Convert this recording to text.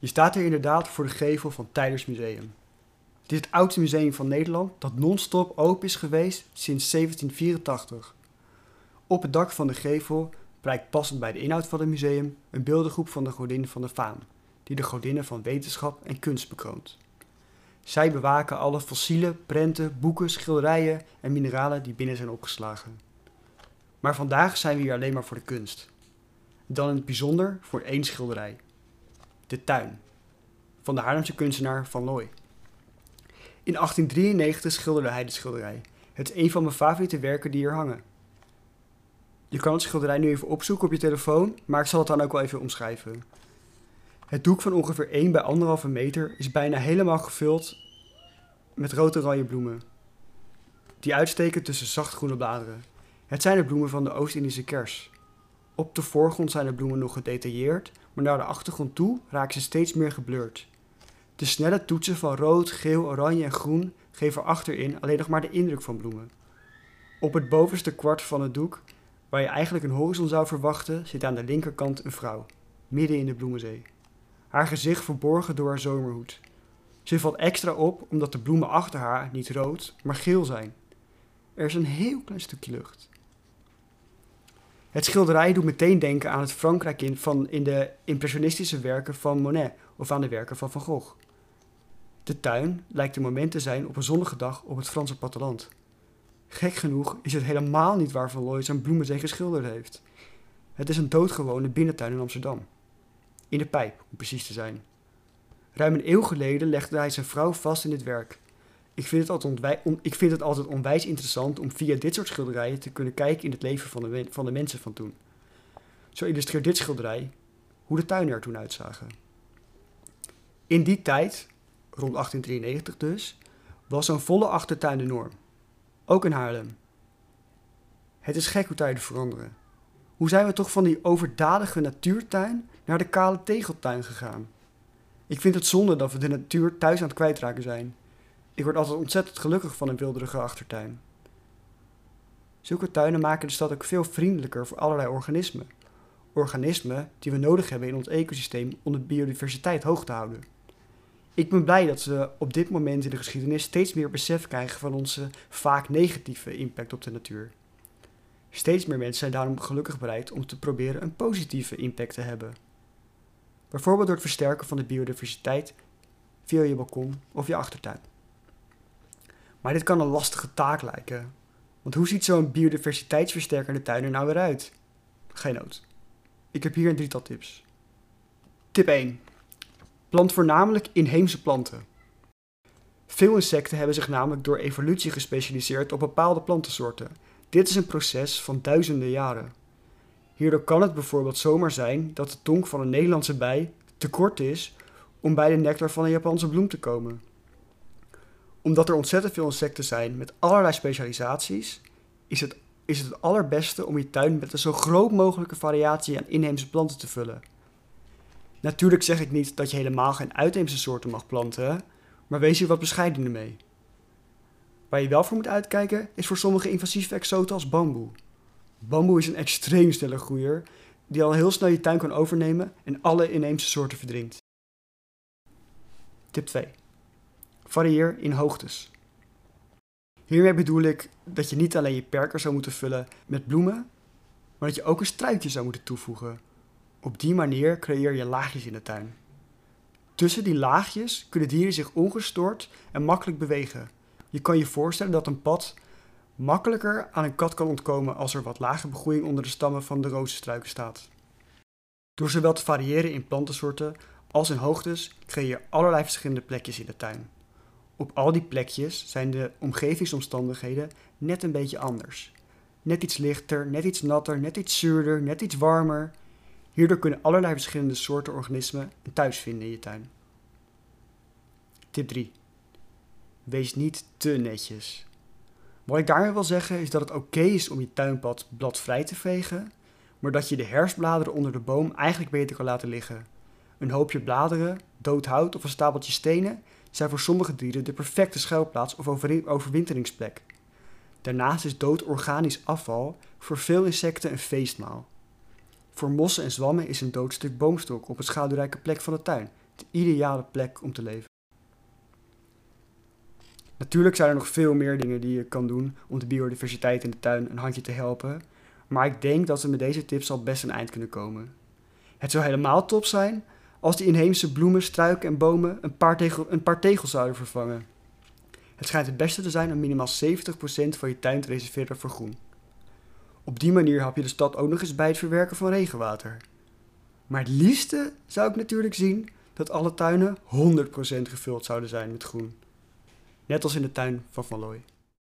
Je staat hier inderdaad voor de gevel van Tijders Museum. Dit is het oudste museum van Nederland dat non-stop open is geweest sinds 1784. Op het dak van de gevel prijkt passend bij de inhoud van het museum een beeldengroep van de godin van de faam, die de godinnen van wetenschap en kunst bekroont. Zij bewaken alle fossielen, prenten, boeken, schilderijen en mineralen die binnen zijn opgeslagen. Maar vandaag zijn we hier alleen maar voor de kunst. Dan in het bijzonder voor één schilderij. De Tuin, van de Haarlemse kunstenaar Van Looy. In 1893 schilderde hij de schilderij. Het is een van mijn favoriete werken die hier hangen. Je kan het schilderij nu even opzoeken op je telefoon, maar ik zal het dan ook wel even omschrijven. Het doek van ongeveer 1 bij 1,5 meter is bijna helemaal gevuld met rood oranje bloemen. Die uitsteken tussen zachtgroene bladeren. Het zijn de bloemen van de Oost-Indische kers. Op de voorgrond zijn de bloemen nog gedetailleerd, maar naar de achtergrond toe raken ze steeds meer geblurred. De snelle toetsen van rood, geel, oranje en groen geven achterin alleen nog maar de indruk van bloemen. Op het bovenste kwart van het doek, waar je eigenlijk een horizon zou verwachten, zit aan de linkerkant een vrouw, midden in de bloemenzee. Haar gezicht verborgen door haar zomerhoed. Ze valt extra op omdat de bloemen achter haar niet rood, maar geel zijn. Er is een heel klein stukje lucht. Het schilderij doet meteen denken aan het Frankrijk in, van, in de impressionistische werken van Monet of aan de werken van Van Gogh. De tuin lijkt een moment te zijn op een zonnige dag op het Franse platteland. Gek genoeg is het helemaal niet waar Van Looy zijn bloemenzee geschilderd heeft. Het is een doodgewone binnentuin in Amsterdam. In de pijp, om precies te zijn. Ruim een eeuw geleden legde hij zijn vrouw vast in dit werk. Ik vind, het altijd ik vind het altijd onwijs interessant om via dit soort schilderijen te kunnen kijken in het leven van de, van de mensen van toen. Zo illustreert dit schilderij hoe de tuinen er toen uitzagen. In die tijd, rond 1893 dus, was een volle achtertuin de norm. Ook in Haarlem. Het is gek hoe tijden veranderen. Hoe zijn we toch van die overdadige natuurtuin naar de kale tegeltuin gegaan? Ik vind het zonde dat we de natuur thuis aan het kwijtraken zijn. Ik word altijd ontzettend gelukkig van een wilderige achtertuin. Zulke tuinen maken de stad ook veel vriendelijker voor allerlei organismen. Organismen die we nodig hebben in ons ecosysteem om de biodiversiteit hoog te houden. Ik ben blij dat we op dit moment in de geschiedenis steeds meer besef krijgen van onze vaak negatieve impact op de natuur. Steeds meer mensen zijn daarom gelukkig bereid om te proberen een positieve impact te hebben. Bijvoorbeeld door het versterken van de biodiversiteit via je balkon of je achtertuin. Maar dit kan een lastige taak lijken. Want hoe ziet zo'n biodiversiteitsversterkende tuin er nou weer uit? Geen nood. Ik heb hier een drietal tips. Tip 1. Plant voornamelijk inheemse planten. Veel insecten hebben zich namelijk door evolutie gespecialiseerd op bepaalde plantensoorten. Dit is een proces van duizenden jaren. Hierdoor kan het bijvoorbeeld zomaar zijn dat de tong van een Nederlandse bij te kort is om bij de nectar van een Japanse bloem te komen. Omdat er ontzettend veel insecten zijn met allerlei specialisaties, is het, is het het allerbeste om je tuin met een zo groot mogelijke variatie aan inheemse planten te vullen. Natuurlijk zeg ik niet dat je helemaal geen uitheemse soorten mag planten, maar wees hier wat bescheidener mee. Waar je wel voor moet uitkijken is voor sommige invasieve exoten als bamboe. Bamboe is een extreem snelle groeier die al heel snel je tuin kan overnemen en alle inheemse soorten verdringt. Tip 2. Varieer in hoogtes. Hiermee bedoel ik dat je niet alleen je perker zou moeten vullen met bloemen, maar dat je ook een struikje zou moeten toevoegen. Op die manier creëer je laagjes in de tuin. Tussen die laagjes kunnen dieren zich ongestoord en makkelijk bewegen. Je kan je voorstellen dat een pad makkelijker aan een kat kan ontkomen als er wat lage begroeiing onder de stammen van de rozenstruiken staat. Door zowel te variëren in plantensoorten als in hoogtes creëer je allerlei verschillende plekjes in de tuin. Op al die plekjes zijn de omgevingsomstandigheden net een beetje anders. Net iets lichter, net iets natter, net iets zuurder, net iets warmer. Hierdoor kunnen allerlei verschillende soorten organismen een thuis vinden in je tuin. Tip 3. Wees niet te netjes. Wat ik daarmee wil zeggen is dat het oké is om je tuinpad bladvrij te vegen, maar dat je de herfstbladeren onder de boom eigenlijk beter kan laten liggen. Een hoopje bladeren, dood hout of een stapeltje stenen zijn voor sommige dieren de perfecte schuilplaats of overwinteringsplek. Daarnaast is dood organisch afval voor veel insecten een feestmaal. Voor mossen en zwammen is een dood stuk boomstok op een schaduwrijke plek van de tuin de ideale plek om te leven. Natuurlijk zijn er nog veel meer dingen die je kan doen om de biodiversiteit in de tuin een handje te helpen, maar ik denk dat we met deze tips al best een eind kunnen komen. Het zou helemaal top zijn als die inheemse bloemen, struiken en bomen een paar, tegel, een paar tegels zouden vervangen. Het schijnt het beste te zijn om minimaal 70% van je tuin te reserveren voor groen. Op die manier help je de stad ook nog eens bij het verwerken van regenwater. Maar het liefste zou ik natuurlijk zien dat alle tuinen 100% gevuld zouden zijn met groen. Net als in de tuin van Van Looy.